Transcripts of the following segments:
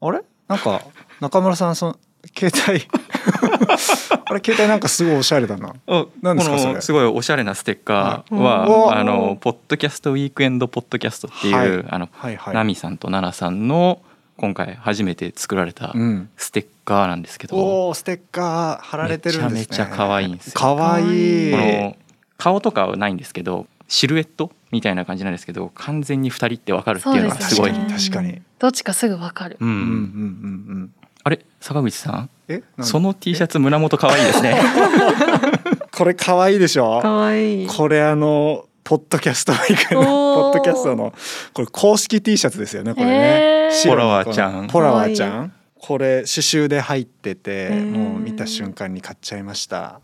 あれ？なんか中村さんその携帯。あれ携帯なんかすごいおしゃれだな。あ何ですかそれ？このすごいおしゃれなステッカーおはあのポッドキャストウィークエンドポッドキャストっていう、はい。あのはいはい。ナミさんとナナさんの今回初めて作られたうん。ステッカーなんですけど、おおステッカー貼られてるんですね。めちゃめちゃ可愛いんですよ。可愛い。この顔とかはないんですけどシルエットみたいな感じなんですけど完全に2人ってわかるっていうのがすごい、ね確かに。どっちかすぐわかる。うん。うんうんうんうん。あれ坂口さん？え？その T シャツ胸元可愛いですね。これ可愛いでしょ？かわい。いこれあのポッドキャストポッドキャストのこれ公式 T シャツですよねこれね、えー。ポラワーちゃん。ポラワーちゃんこれ刺繍で入っててー。もう見た瞬間に買っちゃいました。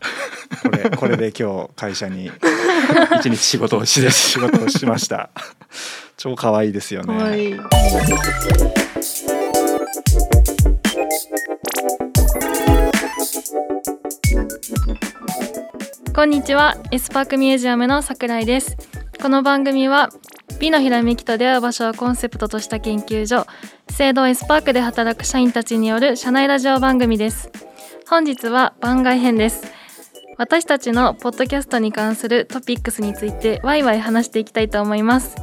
これこれで今日会社に 一日仕事をして仕事をしました。超可愛いですよね。こんにちは。エスパークミュージアムの桜井です。この番組は美のひらめきと出会う場所をコンセプトとした研究所。資生堂エスパークで働く社員たちによる社内ラジオ番組です。本日は番外編です。私たちのポッドキャストに関するトピックスについてワイワイ話していきたいと思います。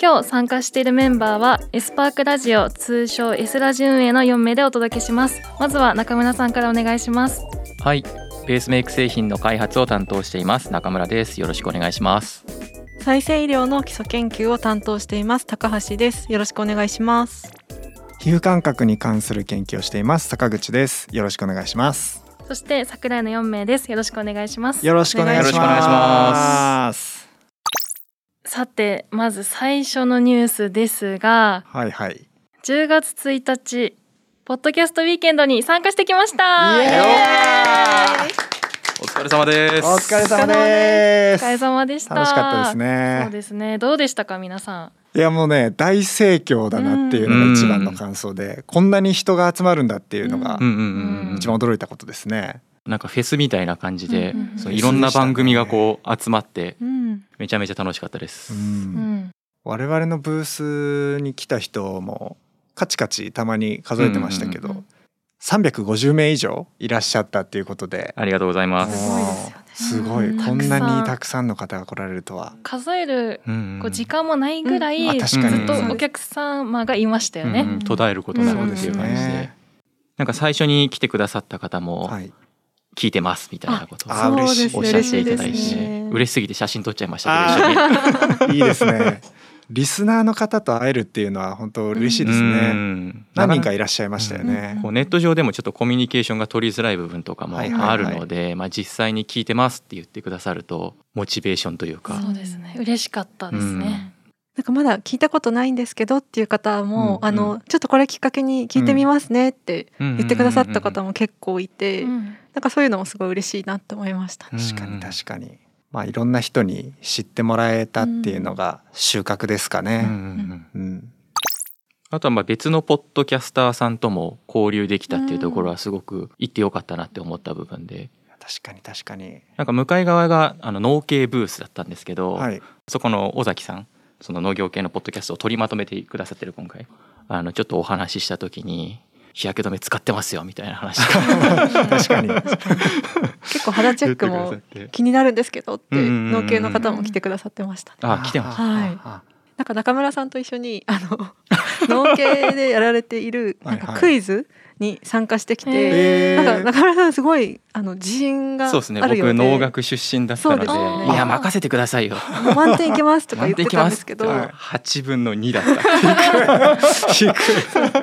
今日参加しているメンバーはエスパークラジオ通称 S ラジ運営の4名でお届けします。まずは中村さんからお願いします。はい。ペースメイク製品の開発を担当しています中村です。よろしくお願いします。再生医療の基礎研究を担当しています高橋です。よろしくお願いします。皮膚感覚に関する研究をしています坂口です。よろしくお願いします。そして桜井の4名です。よろしくお願いします。よろしくお願いしまます。さてまず最初のニュースですがはいはい。10月1日ポッドキャストウィーケンドに参加してきました。イエーイ。イエお疲れ様です。お疲れ様でお疲れす様でした。楽しかったですそうねですね。どうでしたか皆さん？いやもうね大盛況だなっていうのが一番の感想で、こんなに人が集まるんだっていうのがうん。うんうんうん一番驚いたことですね。なんかフェスみたいな感じで、うんうんうん。そういろんな番組がこう集まってうん。めちゃめちゃ楽しかったです、うん。うん。我々のブースに来た人もカチカチたまに数えてましたけど、うんうん350名以上いらっしゃったっていうことで、ありがとうございます。すごいですよね。すごい。うんこんなにたくさんの方が来られるとは。数えるうんうん。こう時間もないぐらい、ずっとお客様がいましたよね。うんうん。途絶えることなくっていう感じで,、そうですねなんか最初に来てくださった方もはい。聞いてますみたいなことをあ嬉しい。そうおっしゃっていただいてね。嬉しすぎて写真撮っちゃいましたけど一緒に。いいですね。リスナーの方と会えるっていうのは本当嬉しいですうね。ん何人かいらっしゃいましたよね。こうネット上でもちょっとコミュニケーションが取りづらい部分とかもあるので、まあ、実際に聞いてますって言ってくださるとモチベーションというか、そうですね。嬉しかったですね。なんかまだ聞いたことないんですけどっていう方も、うんあのちょっとこれきっかけに聞いてみますねって言言ってくださった方も結構いて、うんなんかそういうのもすごい嬉しいなって思いましたね。確かに確かに。まあいろんな人に知ってもらえたっていうのが収穫ですかうんうんうね。んうん。あとはまあ別のポッドキャスターさんとも交流できたっていうところはすごく行ってよかったなって思った部分で確かに確かに。なんか向かい側があの農系ブースだったんですけど、はい。そこの尾崎さんその農業系のポッドキャストを取りまとめてくださってる今回あのちょっとお話しした時に日焼け止め使ってますよみたいな話。が確かに。結構肌チェック言も気になるんですけどって農系の方も来てくださってました。ね。あ来てましたはい。あなんか中村さんと一緒にあの農系でやられているなんかクイズに参加してきて、なんか中村さんすごいあの自信があそうですね。僕農学出身だったのでねいや任せてくださいよ。満点いけますとか言ってたんですけど。満点いき8分の2だった。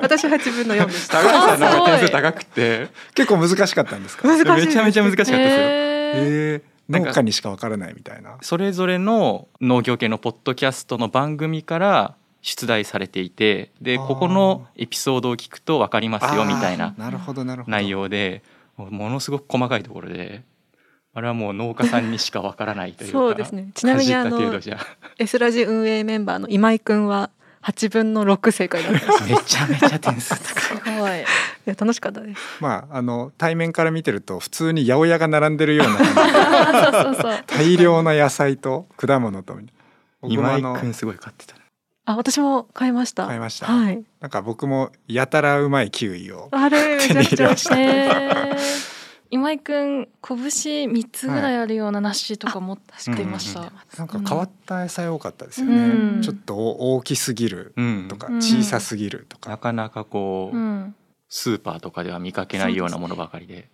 私8分の4でした。高橋さ高くて結構難しかったんですか？難しい。ですめちゃめちゃ難しかったですよ、ええなんか農家にしかわからないみたいな。それぞれの農業系のポッドキャストの番組から出題されていてでここのエピソードを聞くと分かりますよみたいなあーなるほどなるほど。内容でものすごく細かいところであれはもう農家さんにしか分からないというかそうですねちなみにあの S ラジ運営メンバーの今井くんは8分の6正解だった。めちゃめちゃ点数高いすごい。いや楽しかったです。まああの対面から見てると普通に八百屋が並んでるような。大量な野菜と果物と今井君すごい買ってたあ私も買いました。買いました。はい。なんか僕もやたらうまいキウイをあれめちゃくちゃ美味したへー今井くん拳三つぐらいあるような梨とか持ってました、うんなんか変わった野菜多かったですよね、うん。ちょっと大きすぎるうんとか、うん。小さすぎるとか、なかなかこう、うん。スーパーとかでは見かけないようなものばかりで。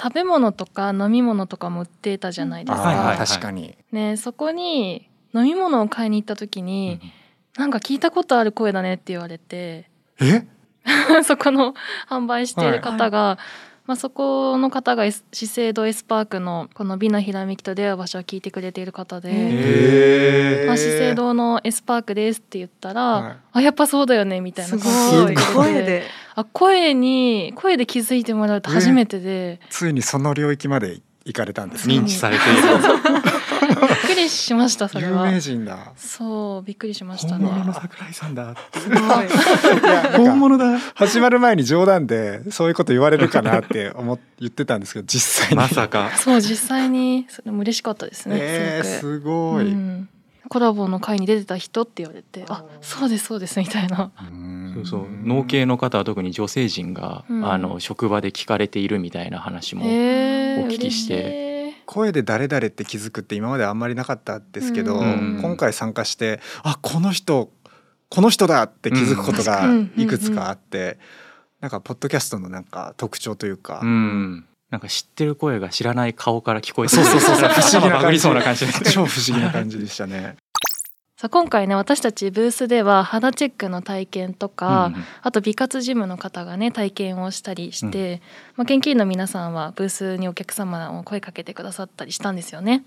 食べ物とか飲み物とかも売ってたじゃないですか、あーはいはい確かに。ねそこに飲み物を買いに行った時に、なんか聞いたことある声だねって言われて。え？そこの販売している方が、まあ、そこの方が資生堂エスパークのこの美のひらめきと出会う場所を聞いてくれている方で。へまあ、資生堂のエスパークですって言ったら、はい。あやっぱそうだよねみたいなす感じで。ごい声で。あ声に声で気づいてもらうと初めてで、ついにその領域まで行かれたんですね。認知されているりしましたそれ有は名人だ。そうびっくりしました本物のね桜井さんだすごい。本物だ。始まる前に冗談でそういうこと言われるかなって思っ言ってたんですけど実際に。まさか。そう実際にそれも嬉しかったですね、えー、すごい、うん。コラボの会に出てた人って言われてあ。そうですそうですみたいな。うん。そうそう。農系の方は特に女性陣が、うん。あの職場で聞かれているみたいな話も、お聞きして。嬉い声で誰々って気づくって今まであんまりなかったですけど、うん今回参加してあこの人この人だって気づくことがうんいくつかあって、なんかポッドキャストのなんか特徴というか、うん。なんか知ってる声が知らない顔から聞こえてそうそうそうそう。不思議な感じそうな感じです超不思議な感じでしたね。さあ今回ね私たちブースでは肌チェックの体験とか、うんあと美活ジムの方がね体験をしたりして、まあ、研究員の皆さんはブースにお客様を声かけてくださったりしたんですよね。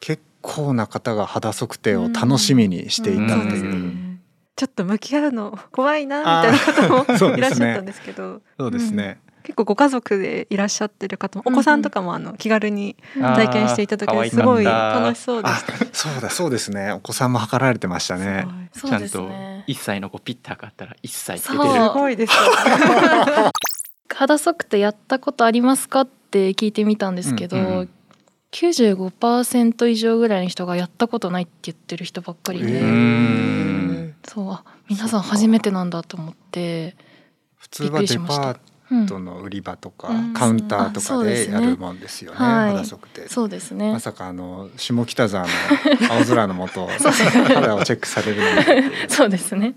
結構な方が肌測定を楽しみにしていたっていう、うん。ちょっと向き合うの怖いなみたいな方もいらっしゃったんですけど。そうですね、結構ご家族でいらっしゃってる方もお子さんとかもあの気軽に体験していただけすごい楽しそうであした。そうだそうですね。お子さんも測られてましたね。そうですちゃんとね。1歳の子ピッて測ったら1歳って出そう。てるすごいです。肌測定やったことありますかって聞いてみたんですけど、うんうん95%以上ぐらいの人がやったことないって言ってる人ばっかりで、へうー。んそうあ皆さん初めてなんだと思って普通はデパーうんトの売り場とか、うん。カウンターとかうでやるもんですよねはい。肌測定そうですね。まさかあの下北沢の青空の下肌をチェックされる そうですね。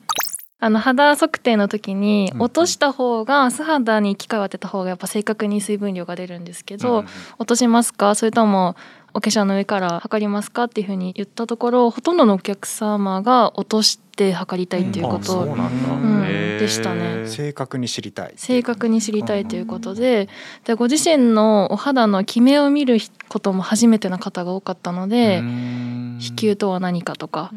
あの肌測定の時にうん落とした方が素肌に機械を当てた方がやっぱ正確に水分量が出るんですけど、うん。落としますか？それともお化粧の上から測りますかっていうふうに言ったところほとんどのお客様が落として測りたいっていうこと。うん。でしたね。正確に知りたい。正確に知りたいということで。でご自身のお肌のキメを見ることも初めての方が多かったのでうん。子宮とは何かとか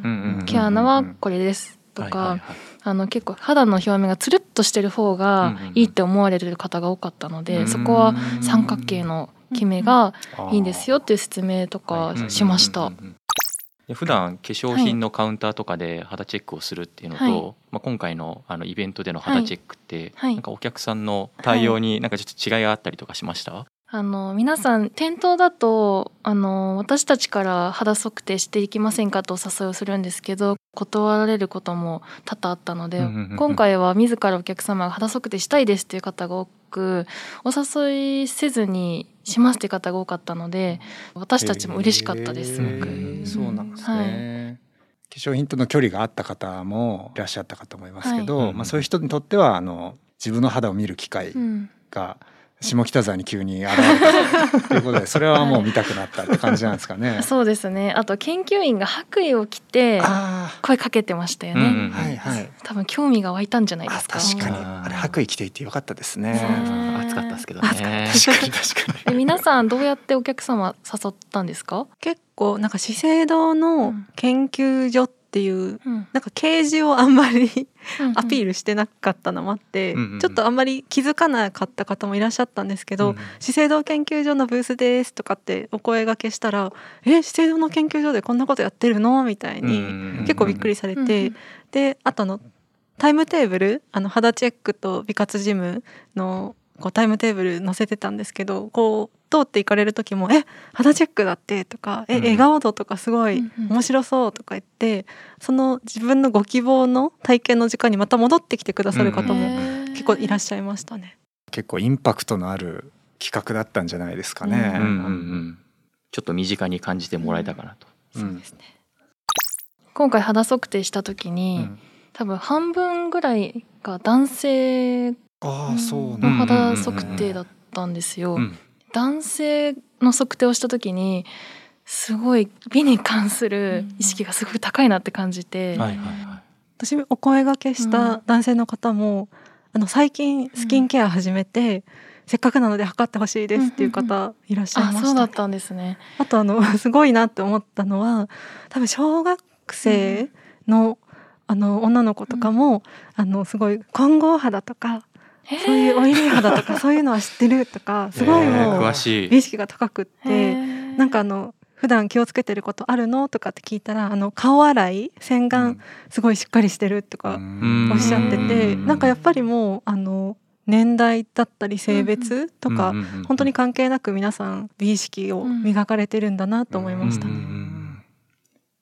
毛穴はこれですとかはいはいはい。あの結構肌の表面がつるっとしてる方がいいって思われる方が多かったので、うん。そこは三角形のキメがいいんですよっていう説明とかしました。普段化粧品のカウンターとかで肌チェックをするっていうのと、はい。まあ、今回のあのイベントでの肌チェックって、はい。なんかお客さんの対応になんかちょっと違いがあったりとかしました、あの皆さん店頭だとあの私たちから肌測定していきませんかとお誘いをするんですけど断られることも多々あったので、今回は自らお客様が肌測定したいですっていう方が多くお誘いせずにしますって方が多かったので私たちも嬉しかったですすごへく。ーそうなんですはい。ね、化粧品との距離があった方もいらっしゃったかと思いますけど、はい。まあ、そういう人にとってはあの自分の肌を見る機会うん。が下北沢に急に現れたということでそれはもう見たくなったって感じなんですかね。そうですね。あと研究員が白衣を着てあ声かけてましたよね、うんうんあはいはい。多分興味が湧いたんじゃないであすか。確かに。あれ白衣着ていてよかったですね。ね暑かったですけどね。確かに 確かに。え皆さんどうやってお客様誘ったんですか、結構なんか資生堂の研究所っていううん。なんか掲示をあんまりアピールルしてなかったのもあって、うんうんうん。ちょっとあんまり気づかなかった方もいらっしゃったんですけど、うん資生堂研究所のブースですとかってお声掛けしたら「え資生堂の研究所でこんなことやってるの?」みたいにうん結構びっくりされて、であとあのタイムテーブルあの肌チェックと美活ジムのこうタイムテーブル載せてたんですけどこう通って行かれる時も「え肌チェックだって」とか「えうん笑顔度とかすごい面白そう」とか言ってその自分のご希望の体験の時間にまた戻ってきてくださる方うんも結構いらっしゃいましたね。結構インパクトのある企画だったんじゃないですかね。うんうんうんちょっと身近に感じてもらえたかなと。うんそうですね今回肌測定した時うに、ん多分半分ぐらいが男性ああそうのなんだ。肌測定だったんですよ。うん男性の測定をした時にすごい美に関する意識がすごく高いなって感じて、はいはいは私お声掛けしうん。た男性の方も、あの最近スキンケア始めて、せっかくなので測ってほしいですっていう方いらっしゃいました、ねあそうだったんですね。あとあの すごいなって思ったのは多分小学生の,、あの女の子とかも、あのすごい混合肌とかそういうオイリー肌とかそういうのは知ってるとかすごいえーもう詳しい。意識が高くってなんかあの普段気をつけてることあるのとかって聞いたらあの顔洗い洗顔すごいしっかりしてるとかん。おっしゃってて、うん。なんかやっぱりもうあの年代だったり性別とか、本当に関係なく皆さん美意識を磨かれてるんだなと思いましたね。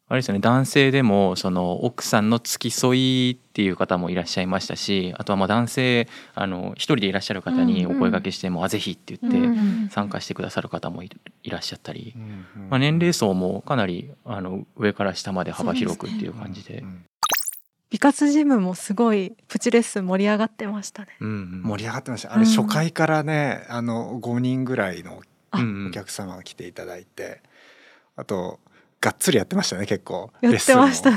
うんうんうんあれですよね。男性でもその奥さんの付き添いっていう方もいらっしゃいましたしあとはまあ男性あの一人でいらっしゃる方にお声掛けしても、あぜひって言って、うん参加してくださる方もいいらっしゃったり、うんうんまあ、年齢層もかなりあの上から下まで幅広くっていう感じで。うん美活ジムもすごいプチレッスン盛り上がってましたね。うんうん。盛り上がってました。あれ初回からね、あの5人ぐらいのお客様が来ていただいて、あとがっつりやってましたね結構。やってました。ね。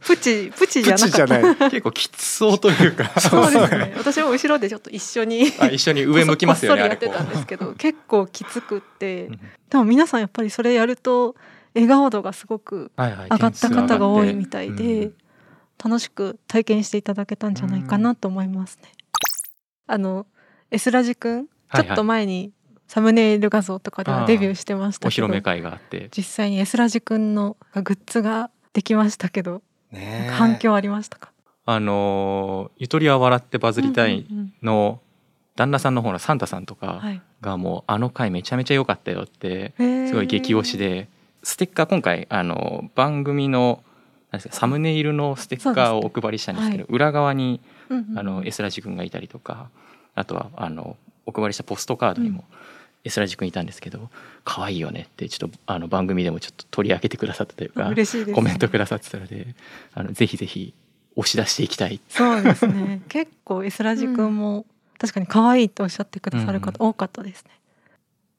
プチプチじゃなかった。じゃない。結構きつそうというか そうですね。私も後ろでちょっと一緒にあ一緒に上向きますよねやってたんですけど、結構きつくってうん、でも皆さんやっぱりそれやると笑顔度がすごくはいはい上がった方が多いみたい点数上がで、楽しく体験していただけたんじゃないかなと思いますね。あのエスラジくんちょっと前にサムネイル画像とかではデビューしてましたけどお披露目会があって。実際にエスラジくんのグッズができましたけど、ねえ。反響ありましたか？あのーゆとりは笑ってバズりたいの旦那さんの方のサンタさんとかがもうあの回めちゃめちゃ良かったよってすごい激推しでステッカー今回あの番組のなんですかサムネイルのステッカーをお配りしたんですけど裏側にあのエスラジ君がいたりとかあとはあのお配りしたポストカードにもエスラジ君いたんですけど可愛いよねってちょっとあの番組でもちょっと取り上げてくださったというか嬉しいですコメントくださってたのであのぜひぜひ押し出していきたいそうですね。結構エスラジくん。も確かに可愛いっておっしゃってくださる方多かったですね。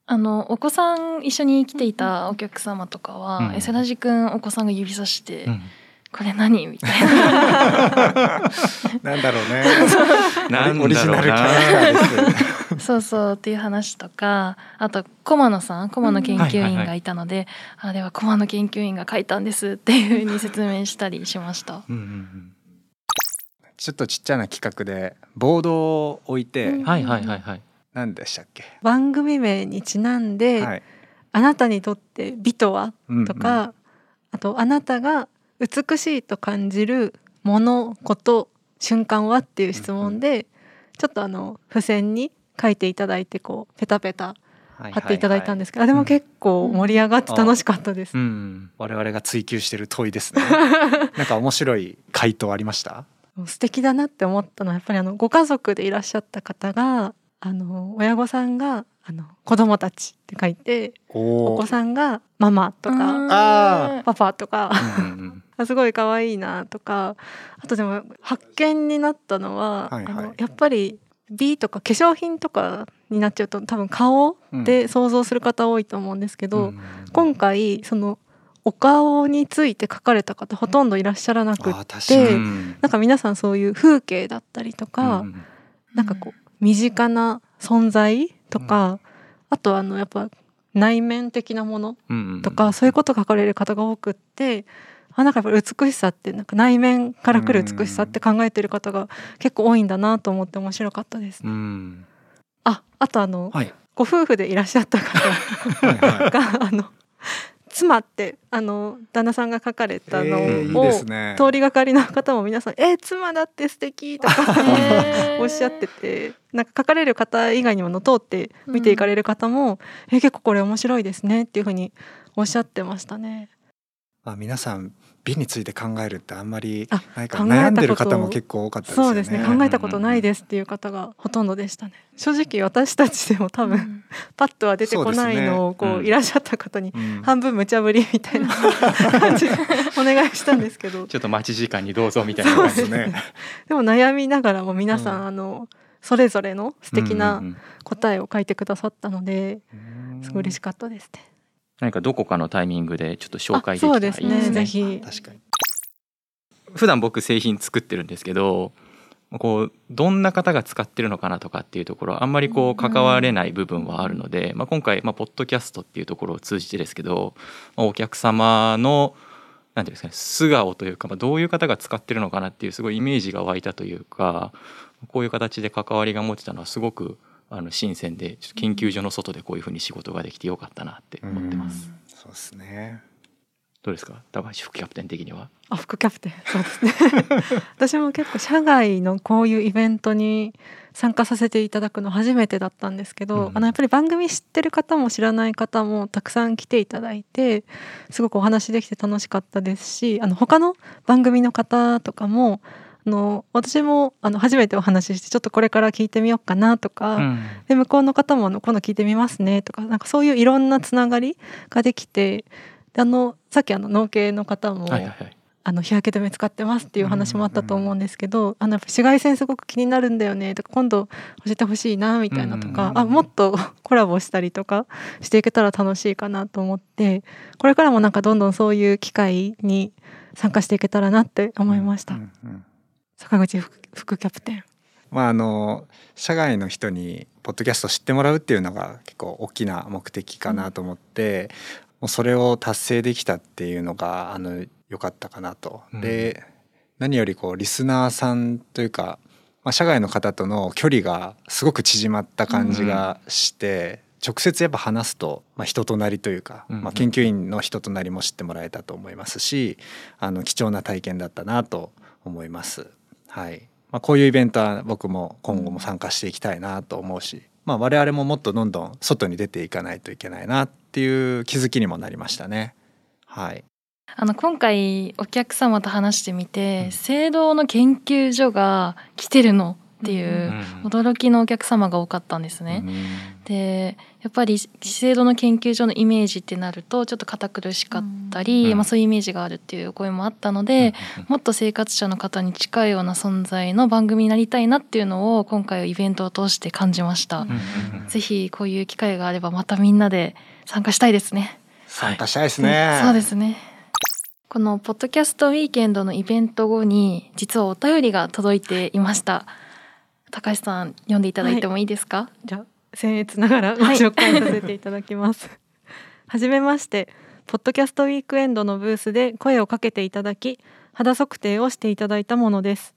あのお子さん一緒に来ていたお客様とかは、うん。エセラジ君お子さんが指さして「うんこれ何?」みたいな なんだろうね。なんオリジナルキャラクターです。そうそうっていう話とかあと駒野さん駒野研究員がいたので、あでは駒野研究員が書いたんですっていうふうに説明したりしました。うんうんちょっとちっちゃな企画でボードを置いて、うんはいはいはいはい何でしたっけ？番組名にちなんで、はい。あなたにとって美とは？うんうんとか、あとあなたが美しいと感じるものこと瞬間はっていう質問で、ちょっとあの付箋に書いていただいてこうペタペタ貼っていただいたんですけど、あれも結構盛り上がって楽しかったです。うん。我々が追求してる問いですね。なんか面白い回答ありました？素敵だなって思ったのはやっぱりあのご家族でいらっしゃった方があの親御さんがあの子供たちって書いておお子さんがママとかあパパとか。うんうんあすごい可愛いなとかあとでも発見になったのは、はいはい。あのやっぱり美とか化粧品とかになっちゃうと多分顔で想像する方多いと思うんですけど、今回そのお顔について書かれた方ほとんどいらっしゃらなくてにうんなんか皆さんそういう風景だったりとか、うんなんかこう身近な存在とか、あとあのやっぱ内面的なものうんうん。とか、そういうこと書かれる方が多くってあなんかやっぱ美しさってなんか内面から来る美しさって考えてる方が結構多いんだなと思って面白かったです。うん。ああとあの、はい。ご夫婦でいらっしゃった方はいはい。があの妻ってあの旦那さんが書かれたのを、えーね。通りがかりの方も皆さん「えー妻だって素敵とか おっしゃっててなんか書かれる方以外にもの通って見ていかれる方も「えー結構これ面白いですね」っていうふうにおっしゃってましたね。まあ、皆さん美について考えるってあんまりあないか悩んでる方も結構多かったですよね。そうですね。考えたことないですっていう方がほとんどでしたね。正直私たちでも多分、パッとは出てこないのをこういらっしゃった方にうん。半分無茶ぶりみたいな感じで お願いしたんですけど。ちょっと待ち時間にどうぞみたいな感じで。すね。でも悩みながらも皆さん、うん。あのそれぞれの素敵うんな答えを書いてくださったので、すごい嬉しかったですね。何かどこかのタイミングでちょっと紹介できたらいいですね。ですね。ぜひ。確かに。普段僕製品作ってるんですけどこうどんな方が使ってるのかなとかっていうところあんまりこう関われない部分はあるので、まあ、今回、まあ、ポッドキャストっていうところを通じてですけど、まあお客様のなんていうんですかね素顔というか、まあ、どういう方が使ってるのかなっていうすごいイメージが湧いたというかこういう形で関わりが持てたのはすごくあの新鮮でちょっと研究所の外でこういうふうに仕事ができてよかったなって思ってます。そうですね。どうですか？高橋副キャプテン的には？あ副キャプテンそうですね。私も結構社外のこういうイベントに参加させていただくの初めてだったんですけど、うんあのやっぱり番組知ってる方も知らない方もたくさん来ていただいてすごくお話できて楽しかったですしあの他の番組の方とかもあの私もあの初めてお話ししてちょっとこれから聞いてみようかなとか、うん。で向こうの方もあの今度聞いてみますねとかなんかそういういろんなつながりができてであのさっきあの農系の方も、はいはいはい。あの日焼け止め使ってますっていう話もあったと思うんですけど、紫外線すごく気になるんだよねとか今度教えてほしいなみたいなとか、うんあもっと コラボしたりとかしていけたら楽しいかなと思ってこれからもなんかどんどんそういう機会に参加していけたらなって思いました、うんうん坂口副副キャプテンまああの社外の人にポッドキャスト知ってもらうっていうのが結構大きな目的かなと思って、もうそれを達成できたっていうのがあの良かったかなと。うんで何よりこうリスナーさんというか、まあ、社外の方との距離がすごく縮まった感じがして、直接やっぱ話すと、まあ、人となりというか、うんうんまあ、研究員の人となりも知ってもらえたと思いますしあの貴重な体験だったなと思います。はいまあ、こういうイベントは僕も今後も参加していきたいなと思うし、まあ、我々ももっとどんどん外に出ていかないといけないなっていう気づきにもなりましたね。はい、あの今回お客様と話してみて、うん聖堂の研究所が来てるのっていうう驚きのお客様が多かったんですね。でやっぱり資生堂の研究所のイメージってなるとちょっと堅苦しかったり、うんまあ、そういうイメージがあるっていう声もあったので、もっと生活者の方に近いような存在の番組になりたいなっていうのを今回はイベントを通して感じました。うんうんうんぜひこういう機会があればまたみんなで参加したいですね。参加したいですね。そうですね。このポッドキャストウィーケンドのイベント後に実はお便りが届いていました。高橋さん読んでいただいてもいいですか？じゃあ僭越ながらごはい紹介させていただきます。はじめまして、ポッドキャストウィークエンドのブースで声をかけていただき、肌測定をしていただいたものです。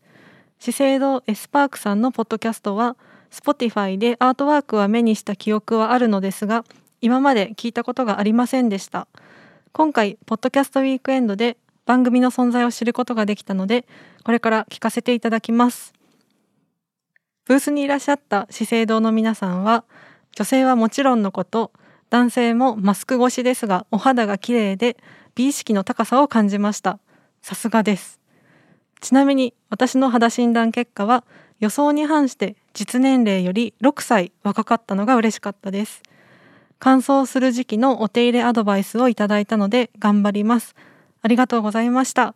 資生堂エスパークさんのポッドキャストは、Spotify でアートワークは目にした記憶はあるのですが、今まで聞いたことがありませんでした。今回、ポッドキャストウィークエンドで番組の存在を知ることができたので、これから聞かせていただきます。ブースにいらっしゃった資生堂の皆さんは女性はもちろんのこと男性もマスク越しですがお肌が綺麗で美意識の高さを感じました。さすがです。ちなみに私の肌診断結果は予想に反して実年齢より6歳若かったのが嬉しかったです。乾燥する時期のお手入れアドバイスをいただいたので頑張ります。ありがとうございました。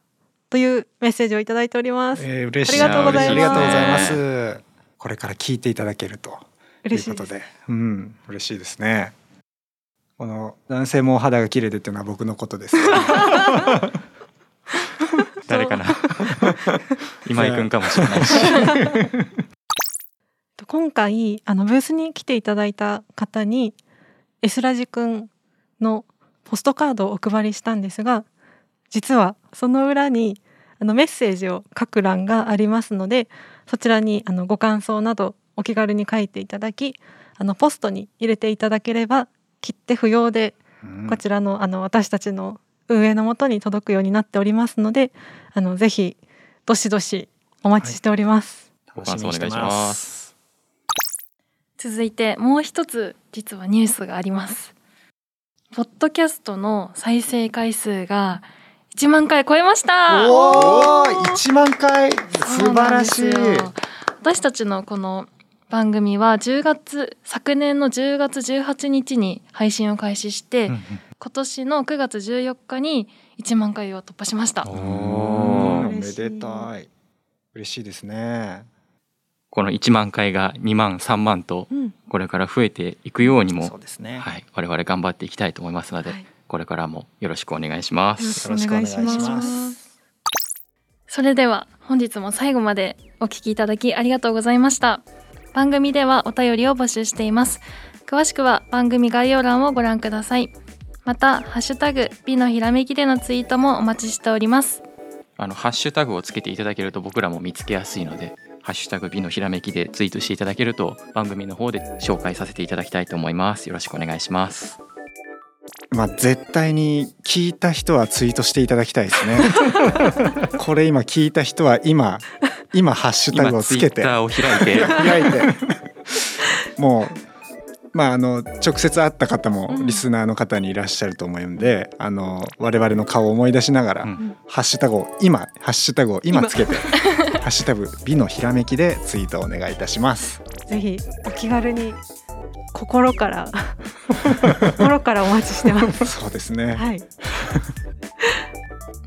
というメッセージをいただいております、えー嬉しいありがとうございますこれから聞いていただけるという嬉しいです。ことで、うん、嬉しいですね。この男性もお肌が綺麗でっていうのは僕のことです。誰かな？今井くんかもしれないし。今回あのブースに来ていただいた方に S ラジくんのポストカードをお配りしたんですが実はその裏にあのメッセージを書く欄がありますのでそちらにあのご感想などお気軽に書いていただきあのポストに入れていただければ切手不要でうんこちらのあの私たちの運営のもとに届くようになっておりますのであのぜひどしどしお待ちしております。ご感想お願いします。続いてもう一つ実はニュースがありますポッドキャストの再生回数が1万回超えました。おお1万回素晴らしい。私たちのこの番組は10月昨年の10月18日に配信を開始して、うんうん。今年の9月14日に1万回を突破しました。おおめでたい。嬉しいですね。この1万回が2万3万とうん。これから増えていくようにもそうですね、はい、我々頑張っていきたいと思いますので、はいこれからもよろしくお願いします。よろしくお願いしますそれでは本日も最後までお聞きいただきありがとうございました番組ではお便りを募集しています詳しくは番組概要欄をご覧くださいまたハッシュタグ美のひらめきでのツイートもお待ちしておりますあのハッシュタグをつけていただけると僕らも見つけやすいので、ハッシュタグ美のひらめきでツイートしていただけると番組の方で紹介させていただきたいと思います。よろしくお願いします。まあ絶対に聞いた人はツイートしていただきたいですね。これ今聞いた人は今今ハッシュタグ今をつけて。ツイッターを開いて。開いて。もうまああの直接会った方もリスナーの方にいらっしゃると思うんで、あの我々の顔を思い出しながら、うん。ハッシュタグを今ハッシュタグを今。つけて ハッシュタグ美のひらめきでツイートをお願いいたします。ぜひお気軽に心から 心からお待ちしてます。そうですね。はい、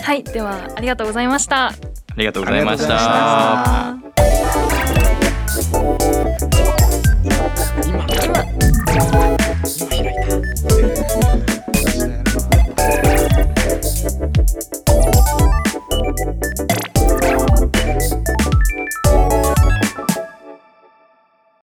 はいではありがとうございました。ありがとうございましありがとうございまた